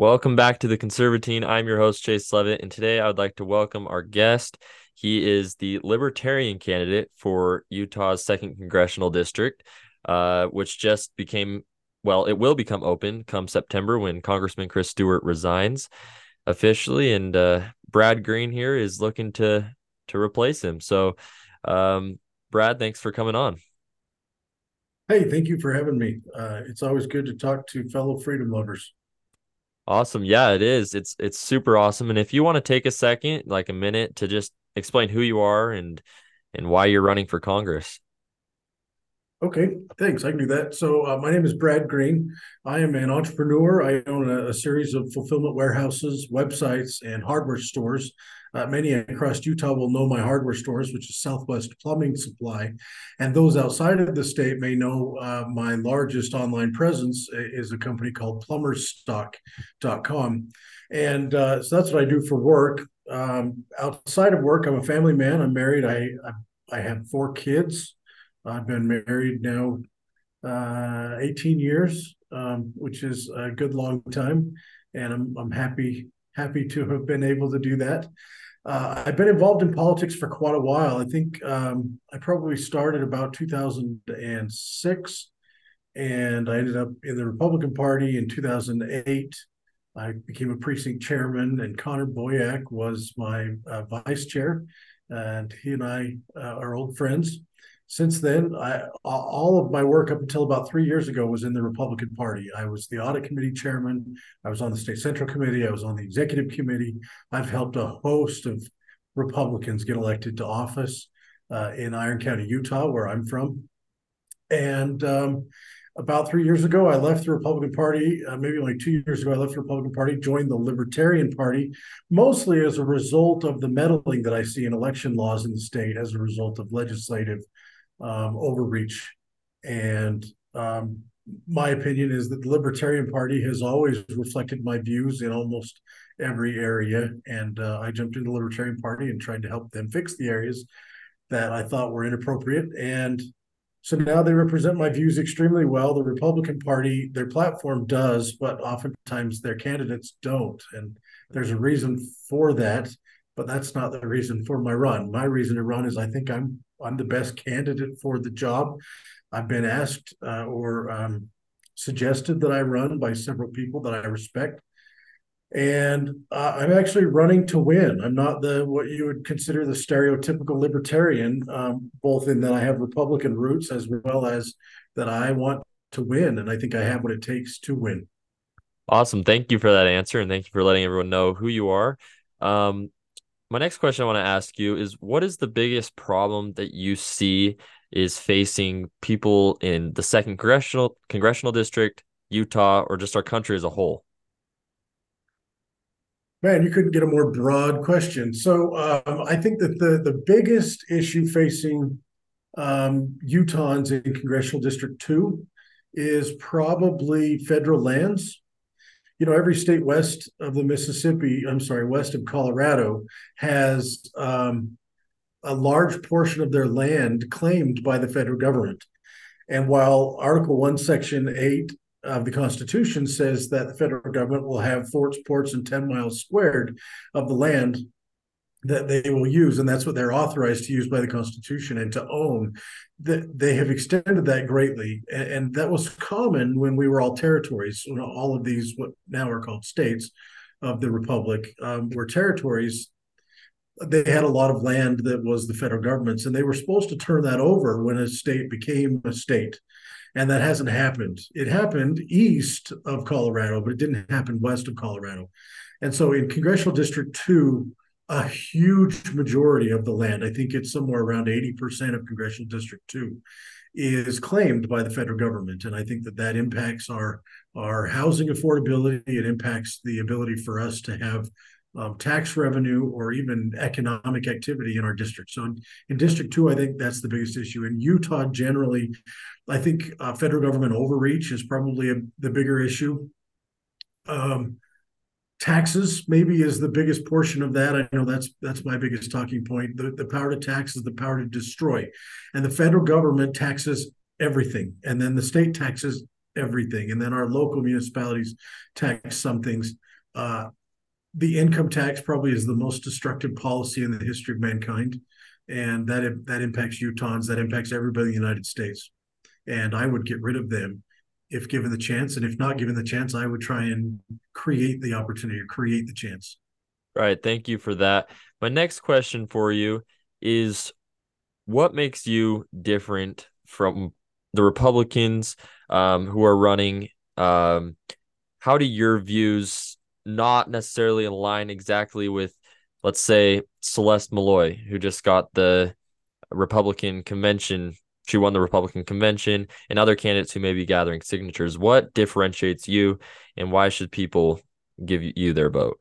Welcome back to the Conservatine. I'm your host, Chayse Leavitt, and today I would like to welcome our guest. He is the Libertarian candidate for Utah's second congressional district, uh, which just became, well, it will become open come September when Congressman Chris Stewart resigns officially, and uh, Brad Green here is looking to to replace him. So, um, Brad, thanks for coming on. Hey, thank you for having me. Uh, it's always good to talk to fellow freedom lovers. Awesome. Yeah, it is. It's it's super awesome. And if you want to take a second, like a minute to just explain who you are and and why you're running for Congress. Okay, thanks. I can do that. So, uh, my name is Brad Green. I am an entrepreneur. I own a, a series of fulfillment warehouses, websites, and hardware stores uh, many across Utah will know my hardware stores, which is Southwest Plumbing Supply. And those outside of the state may know uh, my largest online presence is a company called plumberstock.com. And uh, so that's what I do for work. Um, outside of work, I'm a family man. I'm married. I, I, I have four kids. I've been married now uh, 18 years, um, which is a good long time. And I'm, I'm happy happy to have been able to do that. Uh, I've been involved in politics for quite a while. I think um, I probably started about 2006, and I ended up in the Republican Party in 2008. I became a precinct chairman, and Connor Boyack was my uh, vice chair, and he and I uh, are old friends since then, I, all of my work up until about three years ago was in the Republican Party. I was the audit committee chairman. I was on the state central committee. I was on the executive committee. I've helped a host of Republicans get elected to office uh, in Iron County, Utah, where I'm from. And um, about three years ago, I left the Republican Party. Uh, maybe only two years ago, I left the Republican Party, joined the Libertarian Party, mostly as a result of the meddling that I see in election laws in the state as a result of legislative um, overreach. And um, my opinion is that the Libertarian Party has always reflected my views in almost every area. And uh, I jumped into the Libertarian Party and tried to help them fix the areas that I thought were inappropriate. And so now they represent my views extremely well. The Republican Party, their platform does, but oftentimes their candidates don't. And there's a reason for that, but that's not the reason for my run. My reason to run is I think I'm I'm the best candidate for the job. I've been asked uh, or um, suggested that I run by several people that I respect. And uh, I'm actually running to win. I'm not the what you would consider the stereotypical libertarian, um, both in that I have Republican roots as well as that I want to win, and I think I have what it takes to win. Awesome. Thank you for that answer, and thank you for letting everyone know who you are. Um, my next question I want to ask you is what is the biggest problem that you see is facing people in the second congressional congressional district, Utah, or just our country as a whole? Man, you couldn't get a more broad question. So um, I think that the the biggest issue facing um, Utahns in congressional district two is probably federal lands you know, every state west of the Mississippi, I'm sorry, west of Colorado, has um, a large portion of their land claimed by the federal government. And while Article 1, Section 8 of the Constitution says that the federal government will have forts, ports, and 10 miles squared of the land that they will use, and that's what they're authorized to use by the Constitution and to own. That they have extended that greatly, and, that was common when we were all territories. You know, all of these, what now are called states of the republic, um, were territories. They had a lot of land that was the federal government's, and they were supposed to turn that over when a state became a state. And that hasn't happened. It happened east of Colorado, but it didn't happen west of Colorado. And so in Congressional District 2, a huge majority of the land, I think it's somewhere around 80% of Congressional District 2, is claimed by the federal government. And I think that that impacts our, our housing affordability. It impacts the ability for us to have um, tax revenue or even economic activity in our district. So in, in, District 2, I think that's the biggest issue. In Utah, generally, I think uh, federal government overreach is probably a, the bigger issue. Um, taxes maybe is the biggest portion of that. I know that's that's my biggest talking point. The, the power to tax is the power to destroy. And the federal government taxes everything. And then the state taxes everything. And then our local municipalities tax some things. Uh, the income tax probably is the most destructive policy in the history of mankind, and that that impacts Utahns, that impacts everybody in the United States. And I would get rid of them if given the chance, and if not given the chance, I would try and create the opportunity, or create the chance. Right. Thank you for that. My next question for you is what makes you different from the Republicans um, who are running? Um, how do your views not necessarily align exactly with, let's say, Celeste Maloy, who just got the Republican convention? She won the Republican convention, and other candidates who may be gathering signatures. What differentiates you, and why should people give you their vote?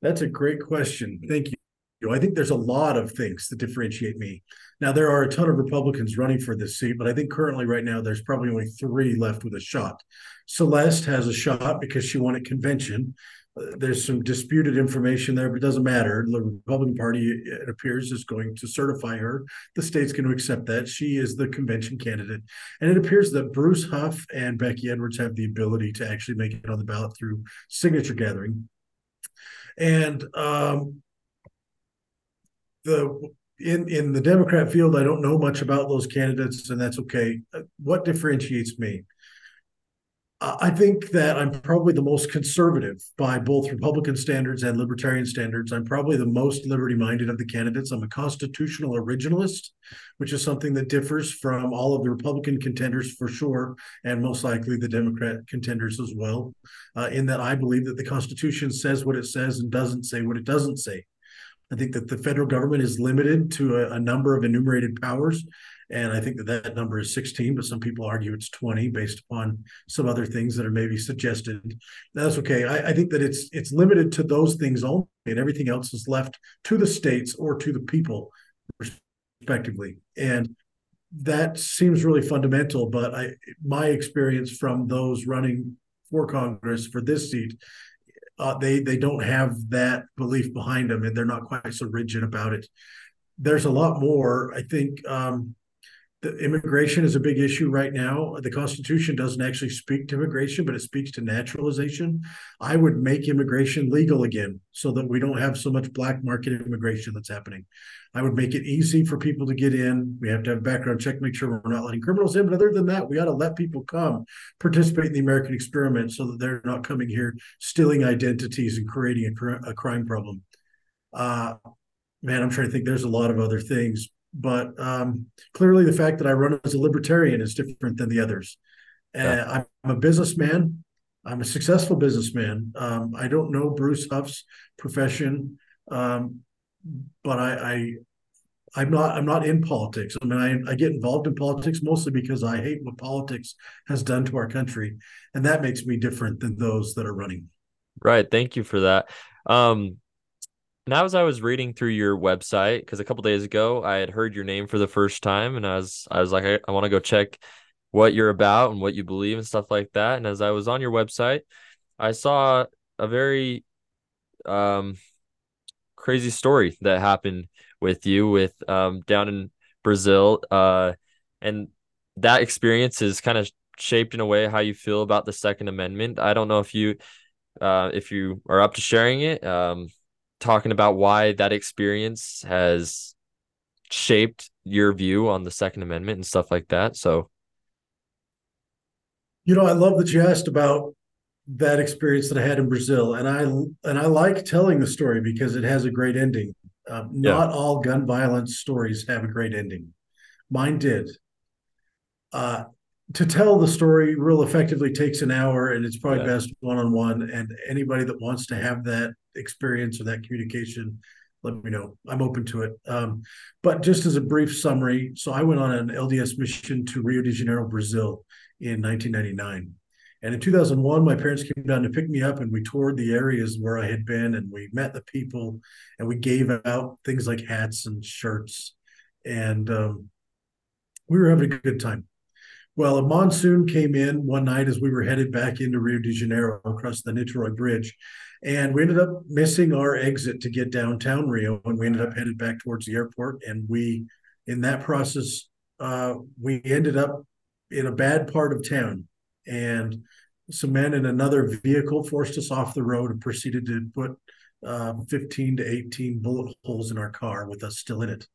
That's a great question. Thank you. I think there's a lot of things that differentiate me. Now, there are a ton of Republicans running for this seat, but I think currently, right now, there's probably only three left with a shot. Celeste has a shot because she won at convention. Uh, there's some disputed information there, but it doesn't matter. The Republican Party, it appears, is going to certify her. The state's going to accept that. She is the convention candidate. And it appears that Bruce Hough and Becky Edwards have the ability to actually make it on the ballot through signature gathering. And um, the in in the Democrat field, I don't know much about those candidates, and that's okay. What differentiates me? I think that I'm probably the most conservative by both Republican standards and libertarian standards. I'm probably the most liberty minded of the candidates. I'm a constitutional originalist, which is something that differs from all of the Republican contenders for sure, and most likely the Democrat contenders as well, uh, in that I believe that the Constitution says what it says and doesn't say what it doesn't say. I think that the federal government is limited to a, a, number of enumerated powers. And I think that that number is 16, but some people argue it's 20 based upon some other things that are maybe suggested. That's okay. I, I think that it's it's limited to those things only, and everything else is left to the states or to the people, respectively. And that seems really fundamental. But I, my experience from those running for Congress for this seat uh, they they don't have that belief behind them, and they're not quite so rigid about it. There's a lot more. I think um, the immigration is a big issue right now. The Constitution doesn't actually speak to immigration, but it speaks to naturalization. I would make immigration legal again so that we don't have so much black market immigration that's happening. I would make it easy for people to get in. We have to have a background check, make sure we're not letting criminals in. But other than that, we got to let people come participate in the American experiment so that they're not coming here stealing identities and creating a, a crime problem. Uh, man, I'm trying to think. There's a lot of other things, but um, clearly the fact that I run as a libertarian is different than the others. Uh, I'm a businessman. I'm a successful businessman. Um, I don't know Bruce Hough's profession. Um, but I, I I'm not I'm not in politics. I mean, I, I get involved in politics mostly because I hate what politics has done to our country, and that makes me different than those that are running. Right. Thank you for that. Um, now as I was reading through your website, because a couple days ago I had heard your name for the first time, and I was I was like, I, I want to go check what you're about and what you believe and stuff like that. And as I was on your website, I saw a very um crazy story that happened with you with um down in Brazil. Uh, and that experience is kind of shaped in a way how you feel about the Second Amendment. I don't know if you uh if you are up to sharing it, um, talking about why that experience has shaped your view on the Second Amendment and stuff like that. So you know, I love that you asked about that experience that I had in Brazil, and I and I like telling the story because it has a great ending. Yeah. Not all gun violence stories have a great ending. Mine did. Uh, to tell the story real effectively takes an hour, and it's probably yeah. best one on one. And anybody that wants to have that experience or that communication, let me know. I'm open to it. Um, but just as a brief summary, so I went on an LDS mission to Rio de Janeiro, Brazil, in 1999 and in 2001, my parents came down to pick me up, and we toured the areas where I had been, and we met the people, and we gave out things like hats and shirts, and um, we were having a good time. Well, a monsoon came in one night as we were headed back into Rio de Janeiro across the Niterói Bridge, and we ended up missing our exit to get downtown Rio, and we ended up headed back towards the airport. And we, in that process, uh, we ended up in a bad part of town and some men in another vehicle forced us off the road and proceeded to put uh, 15 to 18 bullet holes in our car with us still in it.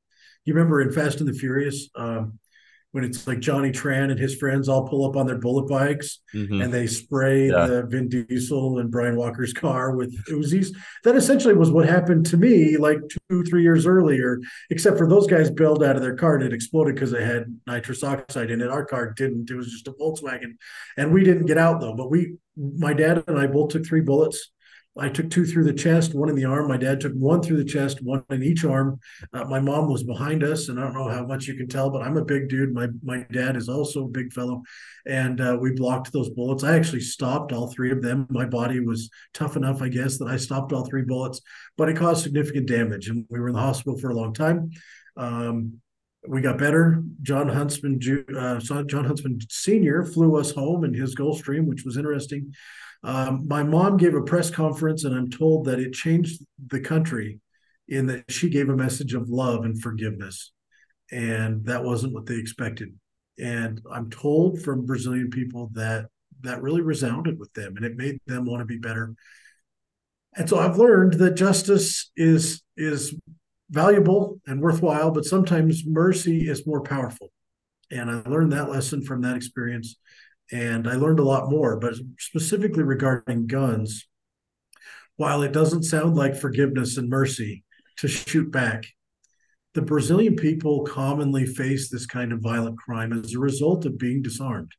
You remember in Fast and the Furious, um, when it's like Johnny Tran and his friends all pull up on their bullet bikes mm-hmm. and they spray yeah. the Vin Diesel and Brian Walker's car with Uzis. That essentially was what happened to me like two, three years earlier, except for those guys bailed out of their car and it exploded because it had nitrous oxide in it. Our car didn't. It was just a Volkswagen. And we didn't get out though. But we, my dad and I both took three bullets I took two through the chest, one in the arm. My dad took one through the chest, one in each arm. Uh, my mom was behind us, and I don't know how much you can tell, but I'm a big dude. My my dad is also a big fellow, and uh, we blocked those bullets. I actually stopped all three of them. My body was tough enough, I guess, that I stopped all three bullets, but it caused significant damage, and we were in the hospital for a long time. Um, we got better. Jon Huntsman, uh, Jon Huntsman Senior, flew us home in his Gulfstream, which was interesting. Um, my mom gave a press conference, and I'm told that it changed the country in that she gave a message of love and forgiveness. And that wasn't what they expected. And I'm told from Brazilian people that that really resounded with them and it made them want to be better. And so I've learned that justice is is valuable and worthwhile, but sometimes mercy is more powerful. And I learned that lesson from that experience and I learned a lot more. But specifically regarding guns, while it doesn't sound like forgiveness and mercy to shoot back, the Brazilian people commonly face this kind of violent crime as a result of being disarmed.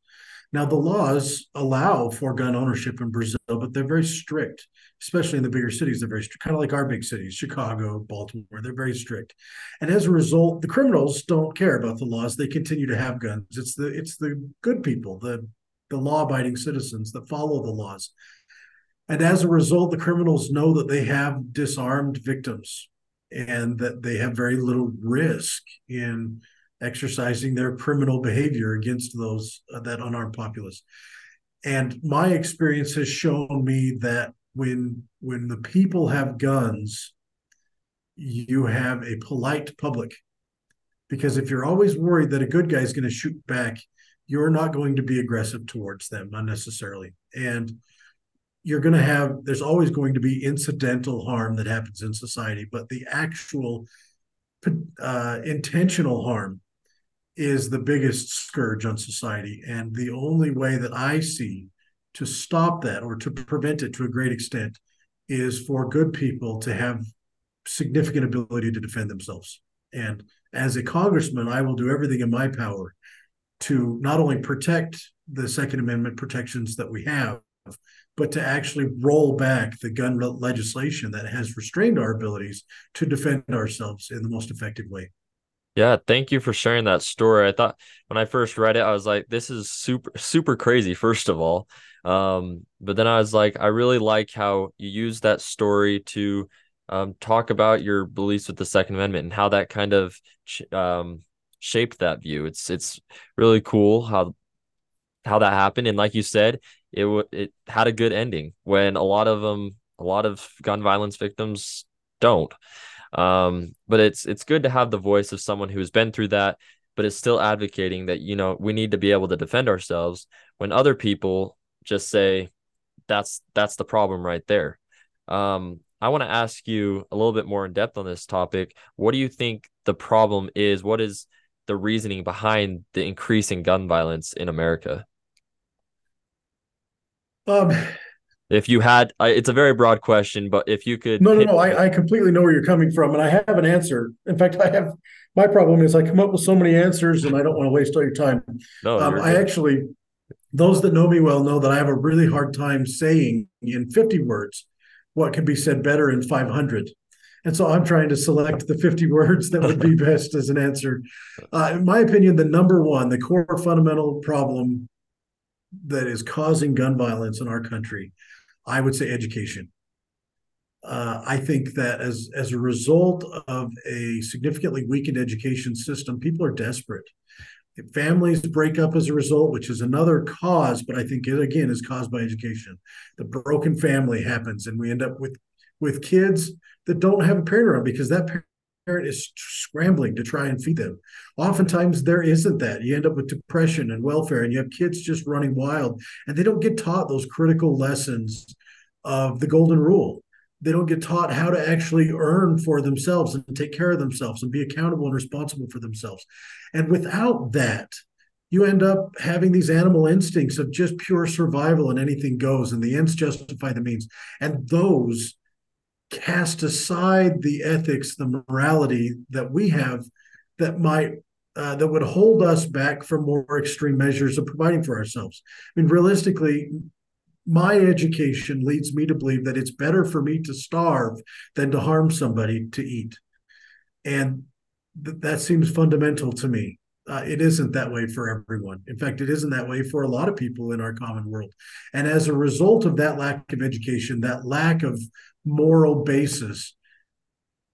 Now, the laws allow for gun ownership in Brazil, but they're very strict, especially in the bigger cities. They're very strict, kind of like our big cities, Chicago, Baltimore. They're very strict, and as a result, the criminals don't care about the laws. They continue to have guns. It's the it's the good people, the the law-abiding citizens that follow the laws, and as a result, the criminals know that they have disarmed victims and that they have very little risk in exercising their criminal behavior against those uh, that unarmed populace. And my experience has shown me that when when the people have guns, you have a polite public. Because if you're always worried that a good guy is going to shoot back, you're not going to be aggressive towards them unnecessarily. And you're going to have, there's always going to be incidental harm that happens in society, but the actual uh, intentional harm is the biggest scourge on society. And the only way that I see to stop that or to prevent it to a great extent is for good people to have significant ability to defend themselves. And as a congressman, I will do everything in my power to not only protect the Second Amendment protections that we have, but to actually roll back the gun legislation that has restrained our abilities to defend ourselves in the most effective way. Yeah, thank you for sharing that story. I thought when I first read it, I was like, this is super, super crazy, first of all. Um, but then I was like, I really like how you use that story to um, talk about your beliefs with the Second Amendment and how that kind of um, shaped that view. It's it's really cool how how that happened, and like you said, it it had a good ending when a lot of them, a lot of gun violence victims don't. Um, but it's it's good to have the voice of someone who's been through that, but is still advocating that you know we need to be able to defend ourselves when other people just say that's that's the problem right there. Um, I want to ask you a little bit more in depth on this topic. What do you think the problem is? What is the reasoning behind the increasing gun violence in America? Um, if you had, it's a very broad question, but if you could, no, no, no, I, I completely know where you're coming from, and I have an answer. In fact, I have. My problem is I come up with so many answers, and I don't want to waste all your time. No, um, I actually, those that know me well know that I have a really hard time saying in 50 words what can be said better in 500. And so I'm trying to select the 50 words that would be best as an answer. Uh, in my opinion, the number one, the core fundamental problem that is causing gun violence in our country, I would say education. Uh, I think that as as a result of a significantly weakened education system, people are desperate. Families break up as a result, which is another cause, but I think it again is caused by education. The broken family happens, and we end up with with kids that don't have a parent around because that parent is scrambling to try and feed them. Oftentimes, there isn't that. You end up with depression and welfare, and you have kids just running wild, and they don't get taught those critical lessons of the golden rule. They don't get taught how to actually earn for themselves and take care of themselves and be accountable and responsible for themselves. And without that, you end up having these animal instincts of just pure survival and anything goes, and the ends justify the means. And those cast aside the ethics, the morality that we have that might uh, that would hold us back from more extreme measures of providing for ourselves. I mean, realistically, my education leads me to believe that it's better for me to starve than to harm somebody to eat, and th- that seems fundamental to me. Uh, it isn't that way for everyone. In fact, it isn't that way for a lot of people in our common world. And as a result of that lack of education, that lack of moral basis,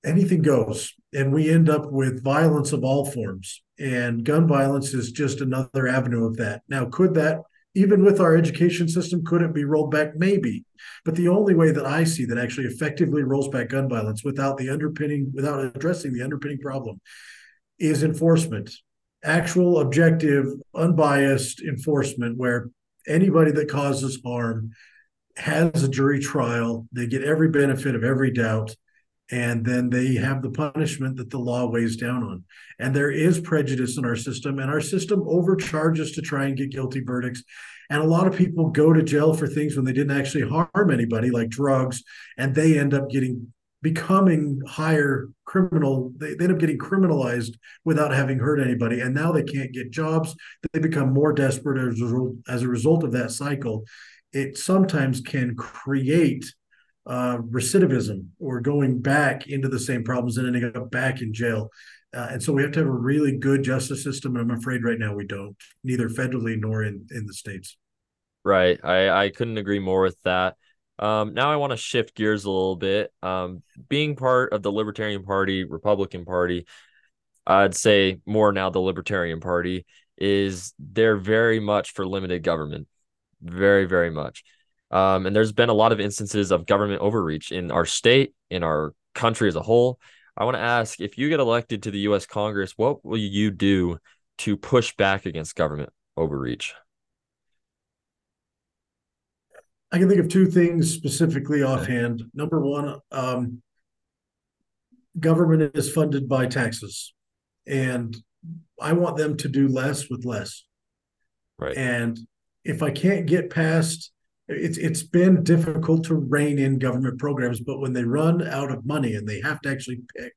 anything goes. And we end up with violence of all forms. And gun violence is just another avenue of that. Now, could that, even with our education system, could it be rolled back? Maybe. But the only way that I see that actually effectively rolls back gun violence without the underpinning, without addressing the underpinning problem is enforcement actual, objective, unbiased enforcement where anybody that causes harm has a jury trial. They get every benefit of every doubt. And then they have the punishment that the law weighs down on. And there is prejudice in our system, and our system overcharges to try and get guilty verdicts. And a lot of people go to jail for things when they didn't actually harm anybody, like drugs, and they end up getting becoming higher criminal they, they end up getting criminalized without having hurt anybody. And now they can't get jobs. They become more desperate as a, as a result of that cycle. It sometimes can create uh, recidivism or going back into the same problems and ending up back in jail. Uh, and so we have to have a really good justice system. And i'm afraid right now we don't neither federally nor in in the states. Right. I i couldn't agree more with that um, now I want to shift gears a little bit. Um, being part of the Libertarian Party, Republican Party, I'd say more now the Libertarian Party is they're very much for limited government, very very much. Um, and there's been a lot of instances of government overreach in our state, in our country as a whole. I want to ask if you get elected to the U.S. Congress, what will you do to push back against government overreach? I can think of two things specifically offhand. Number one, um, government is funded by taxes, and I want them to do less with less. Right. And if I can't get past, it's it's been difficult to rein in government programs, but when they run out of money and they have to actually pick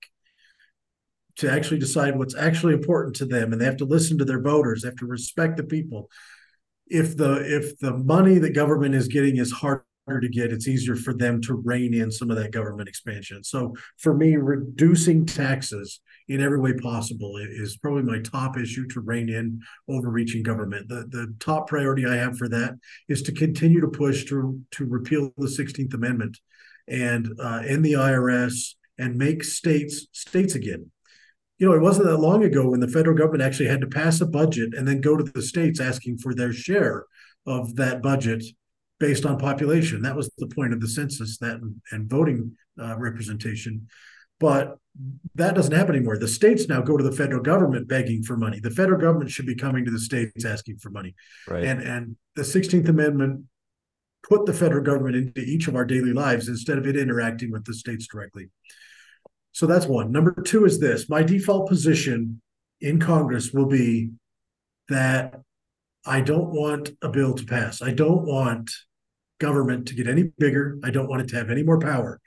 to actually decide what's actually important to them, and they have to listen to their voters, they have to respect the people if the if the money that government is getting is harder to get, it's easier for them to rein in some of that government expansion. So for me, reducing taxes in every way possible is probably my top issue to rein in overreaching government. The the top priority I have for that is to continue to push to to repeal the 16th Amendment and uh, end the IRS and make states states again you know, it wasn't that long ago when the federal government actually had to pass a budget and then go to the states asking for their share of that budget based on population. That was the point of the census that and voting uh, representation. But that doesn't happen anymore. The states now go to the federal government begging for money. The federal government should be coming to the states asking for money. Right. And and the 16th Amendment put the federal government into each of our daily lives instead of it interacting with the states directly. So that's one. Number two is this my default position in Congress will be that I don't want a bill to pass. I don't want government to get any bigger. I don't want it to have any more power.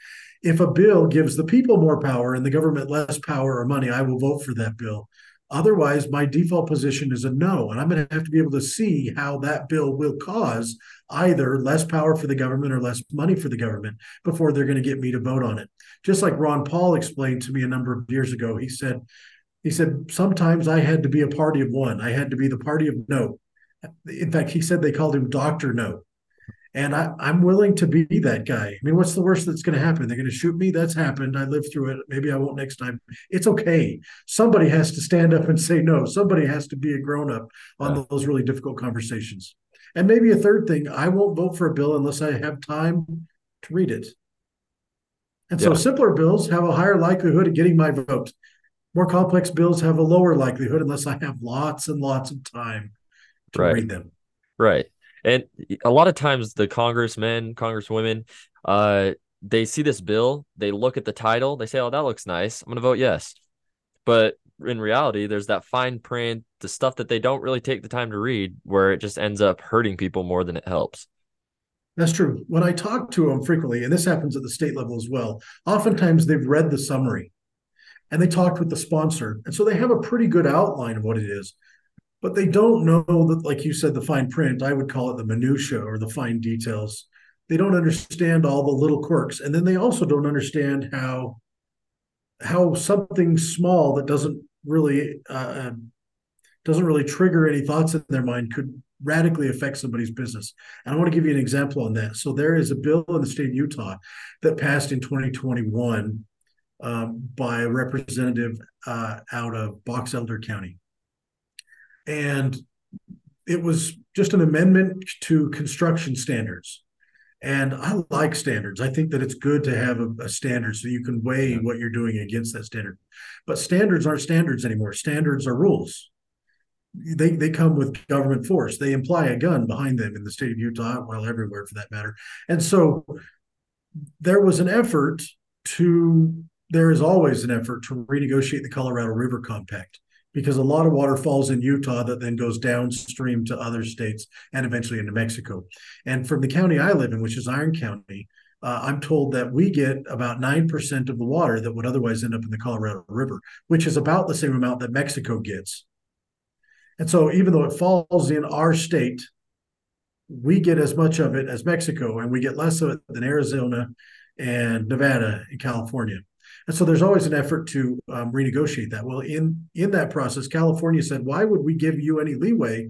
If a bill gives the people more power and the government less power or money, I will vote for that bill. Otherwise, my default position is a no. And I'm going to have to be able to see how that bill will cause either less power for the government or less money for the government before they're going to get me to vote on it. Just like Ron Paul explained to me a number of years ago, he said, he said, sometimes I had to be a party of one. I had to be the party of no. In fact, he said they called him Dr. No. And I, am willing to be that guy. I mean, what's the worst that's going to happen? They're going to shoot me. That's happened. I lived through it. Maybe I won't next time. It's okay. Somebody has to stand up and say no. Somebody has to be a grown up on yeah. those really difficult conversations. And maybe a third thing, I won't vote for a bill unless I have time to read it. And so Yeah. simpler bills have a higher likelihood of getting my vote. More complex bills have a lower likelihood unless I have lots and lots of time to Right. read them. Right. And a lot of times the congressmen, congresswomen, uh, they see this bill, they look at the title, they say, Oh, that looks nice. I'm gonna vote yes. But in reality, there's that fine print, the stuff that they don't really take the time to read, where it just ends up hurting people more than it helps. That's true. When I talk to them frequently, and this happens at the state level as well, oftentimes they've read the summary and they talked with the sponsor. And so they have a pretty good outline of what it is, but they don't know that, like you said, the fine print, I would call it the minutia or the fine details. They don't understand all the little quirks. And then they also don't understand how how something small that doesn't really uh, doesn't really trigger any thoughts in their mind could radically affect somebody's business. And I want to give you an example on that. So there is a bill in the state of Utah that passed in 2021 um, by a representative uh, out of Box Elder County, and it was just an amendment to construction standards. And I like standards. I think that it's good to have a, a standard so you can weigh Yeah. what you're doing against that standard. But standards aren't standards anymore. Standards are rules they they come with government force. They imply a gun behind them in the state of Utah, well, everywhere for that matter. And so there was an effort to. There is always an effort to renegotiate the Colorado River Compact because a lot of water falls in Utah that then goes downstream to other states and eventually into Mexico. And from the county I live in, which is Iron County, uh, I'm told that we get about 9% of the water that would otherwise end up in the Colorado River, which is about the same amount that Mexico gets. And so, even though it falls in our state, we get as much of it as Mexico, and we get less of it than Arizona and Nevada and California. And so, there's always an effort to um, renegotiate that. Well, in in that process, California said, "Why would we give you any leeway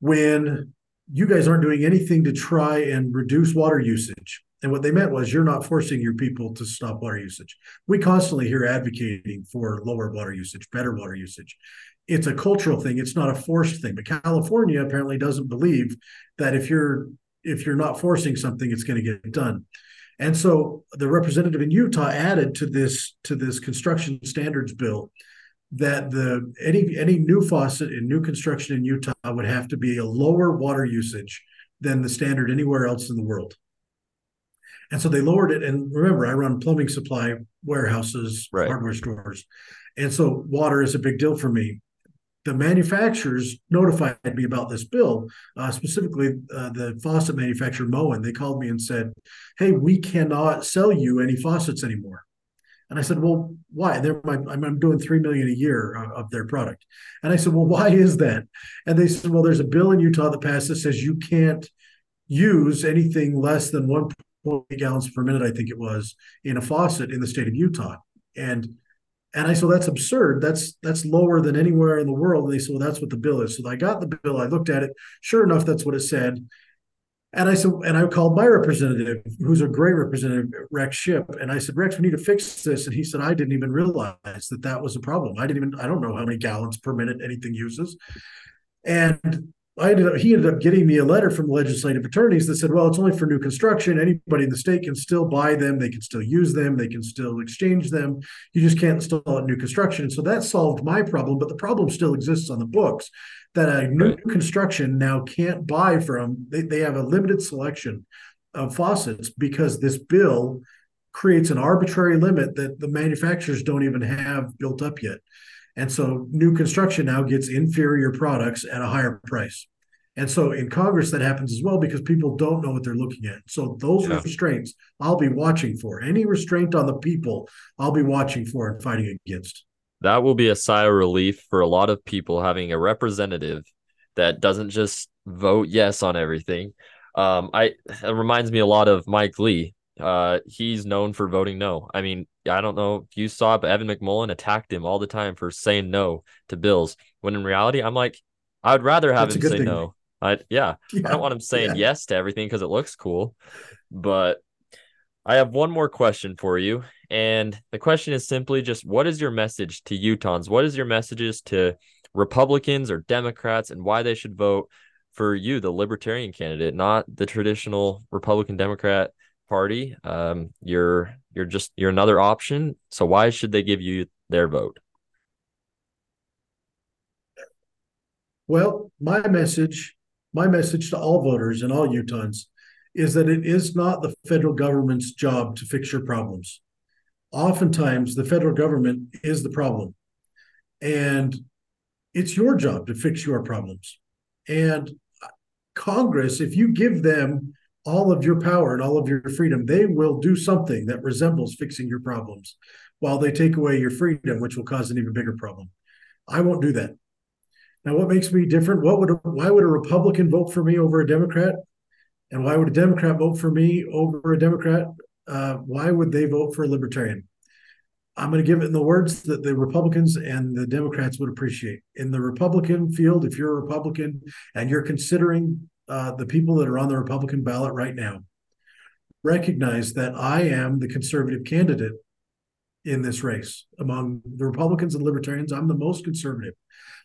when you guys aren't doing anything to try and reduce water usage?" And what they meant was, you're not forcing your people to stop water usage. We constantly hear advocating for lower water usage, better water usage it's a cultural thing it's not a forced thing but california apparently doesn't believe that if you're if you're not forcing something it's going to get done and so the representative in utah added to this to this construction standards bill that the any any new faucet in new construction in utah would have to be a lower water usage than the standard anywhere else in the world. And so they lowered it and remember i run plumbing supply warehouses Right. hardware stores. And so water is a big deal for me the manufacturers notified me about this bill, uh, specifically uh, the faucet manufacturer Moen. They called me and said, "Hey, we cannot sell you any faucets anymore." And I said, "Well, why? They're my, I'm, doing three million a year of, of their product." And I said, "Well, why is that?" And they said, "Well, there's a bill in Utah that passed that says you can't use anything less than 1.8 gallons per minute, I think it was, in a faucet in the state of Utah." And and I said, that's absurd. That's that's lower than anywhere in the world. And they said, well, that's what the bill is. So I got the bill. I looked at it. Sure enough, that's what it said. And I said, and I called my representative, who's a great representative, Rex Shipp. And I said, Rex, we need to fix this. And he said, I didn't even realize that that was a problem. I didn't even, I don't know how many gallons per minute anything uses. And I ended up, he ended up getting me a letter from legislative attorneys that said, well, it's only for new construction. Anybody in the state can still buy them. They can still use them. They can still exchange them. You just can't install it new construction. So that solved my problem, but the problem still exists on the books that a new construction now can't buy from. They, they have a limited selection of faucets because this bill creates an arbitrary limit that the manufacturers don't even have built up yet. And so new construction now gets inferior products at a higher price. And so in Congress, that happens as well because people don't know what they're looking at. So those Yeah. restraints I'll be watching for. Any restraint on the people, I'll be watching for and fighting against. That will be a sigh of relief for a lot of people having a representative that doesn't just vote yes on everything. Um, I it reminds me a lot of Mike Lee. Uh, he's known for voting no. I mean, I don't know if you saw, it, but Evan McMullin attacked him all the time for saying no to bills. When in reality, I'm like, I would rather have That's him say thing. no. I yeah, I don't want him saying yeah. yes to everything because it looks cool. But I have one more question for you. And the question is simply just what is your message to Utahns? What is your messages to Republicans or Democrats and why they should vote for you, the libertarian candidate, not the traditional Republican Democrat party. Um, you're you're just you're another option. So why should they give you their vote? Well, my message, my message to all voters and all Utahns is that it is not the federal government's job to fix your problems. Oftentimes, the federal government is the problem. And it's your job to fix your problems. And Congress, if you give them all of your power and all of your freedom, they will do something that resembles fixing your problems while they take away your freedom, which will cause an even bigger problem. I won't do that. Now, what makes me different? What would why would a Republican vote for me over a Democrat? And why would a Democrat vote for me over a Democrat? Uh, why would they vote for a Libertarian? I'm going to give it in the words that the Republicans and the Democrats would appreciate. In the Republican field, if you're a Republican and you're considering uh, the people that are on the Republican ballot right now, recognize that I am the conservative candidate in this race. Among the Republicans and Libertarians, I'm the most conservative.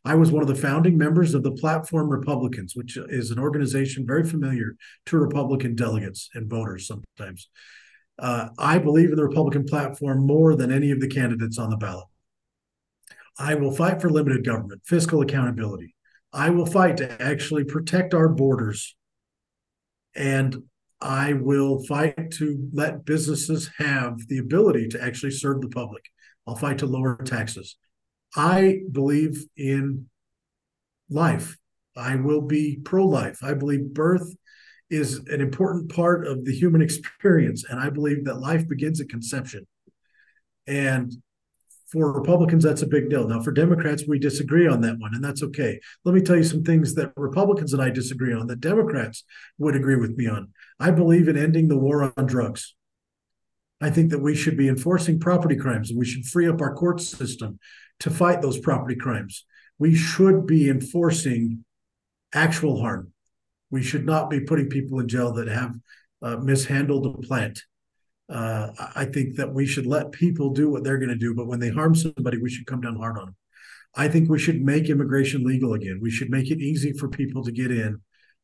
I was one of the founding members of the Platform Republicans, which is an organization very familiar to Republican delegates and voters sometimes. Uh, I believe in the Republican platform more than any of the candidates on the ballot. I will fight for limited government, fiscal accountability. I will fight to actually protect our borders. And I will fight to let businesses have the ability to actually serve the public. I'll fight to lower taxes. I believe in life. I will be pro life. I believe birth is an important part of the human experience. And I believe that life begins at conception. And for Republicans, that's a big deal. Now, for Democrats, we disagree on that one, and that's okay. Let me tell you some things that Republicans and I disagree on that Democrats would agree with me on. I believe in ending the war on drugs. I think that we should be enforcing property crimes and we should free up our court system to fight those property crimes. We should be enforcing actual harm. We should not be putting people in jail that have uh, mishandled a plant. Uh, I think that we should let people do what they're going to do, but when they harm somebody, we should come down hard on them. I think we should make immigration legal again. We should make it easy for people to get in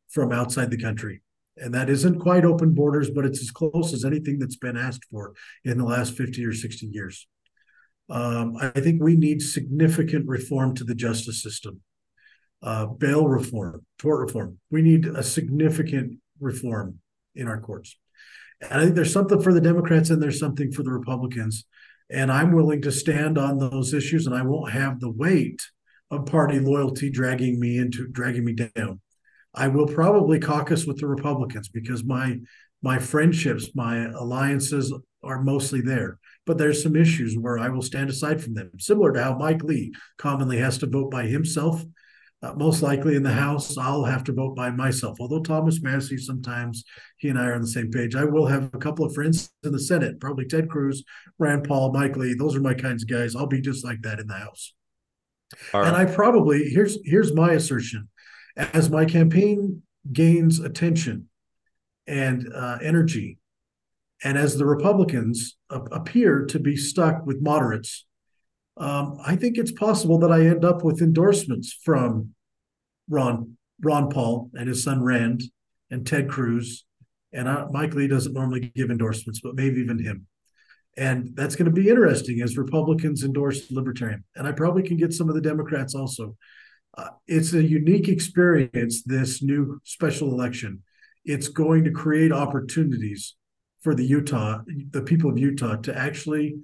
from outside the country. And that isn't quite open borders, but it's as close as anything that's been asked for in the last 50 or 60 years. Um, I think we need significant reform to the justice system uh, bail reform, tort reform. We need a significant reform in our courts. And I think there's something for the Democrats and there's something for the Republicans. And I'm willing to stand on those issues, and I won't have the weight of party loyalty dragging me into dragging me down. I will probably caucus with the Republicans because my my friendships, my alliances are mostly there. But there's some issues where I will stand aside from them, similar to how Mike Lee commonly has to vote by himself uh, most likely in the House, I'll have to vote by myself. Although Thomas Massie, sometimes he and I are on the same page. I will have a couple of friends in the Senate, probably Ted Cruz, Rand Paul, Mike Lee. Those are my kinds of guys. I'll be just like that in the House. Right. And I probably here's here's my assertion: as my campaign gains attention and uh, energy, and as the Republicans appear to be stuck with moderates um, I think it's possible that I end up with endorsements from Ron Ron Paul and his son Rand and Ted Cruz, and I, Mike Lee doesn't normally give endorsements, but maybe even him. And that's going to be interesting as Republicans endorse Libertarian, and I probably can get some of the Democrats also. Uh, it's a unique experience. This new special election, it's going to create opportunities for the Utah, the people of Utah, to actually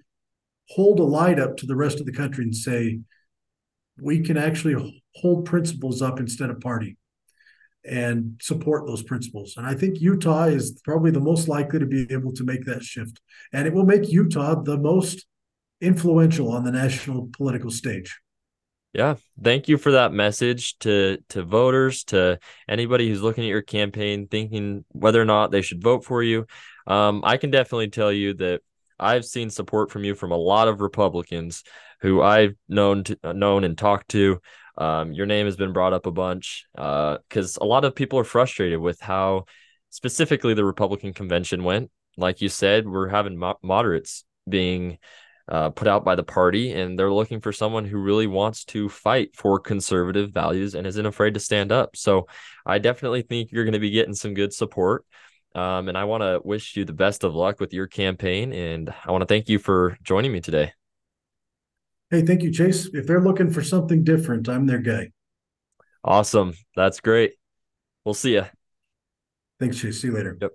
hold a light up to the rest of the country and say, we can actually hold principles up instead of party and support those principles. And I think Utah is probably the most likely to be able to make that shift. And it will make Utah the most influential on the national political stage. Yeah, thank you for that message to to voters, to anybody who's looking at your campaign thinking whether or not they should vote for you. Um, I can definitely tell you that I've seen support from you from a lot of Republicans who I've known to, uh, known and talked to. Um, your name has been brought up a bunch because uh, a lot of people are frustrated with how specifically the Republican convention went. Like you said, we're having mo- moderates being uh, put out by the party, and they're looking for someone who really wants to fight for conservative values and isn't afraid to stand up. So I definitely think you're going to be getting some good support. Um, and I want to wish you the best of luck with your campaign. And I want to thank you for joining me today. Hey, thank you, Chayse. If they're looking for something different, I'm their guy. Awesome. That's great. We'll see you. Thanks, Chayse. See you later. Yep.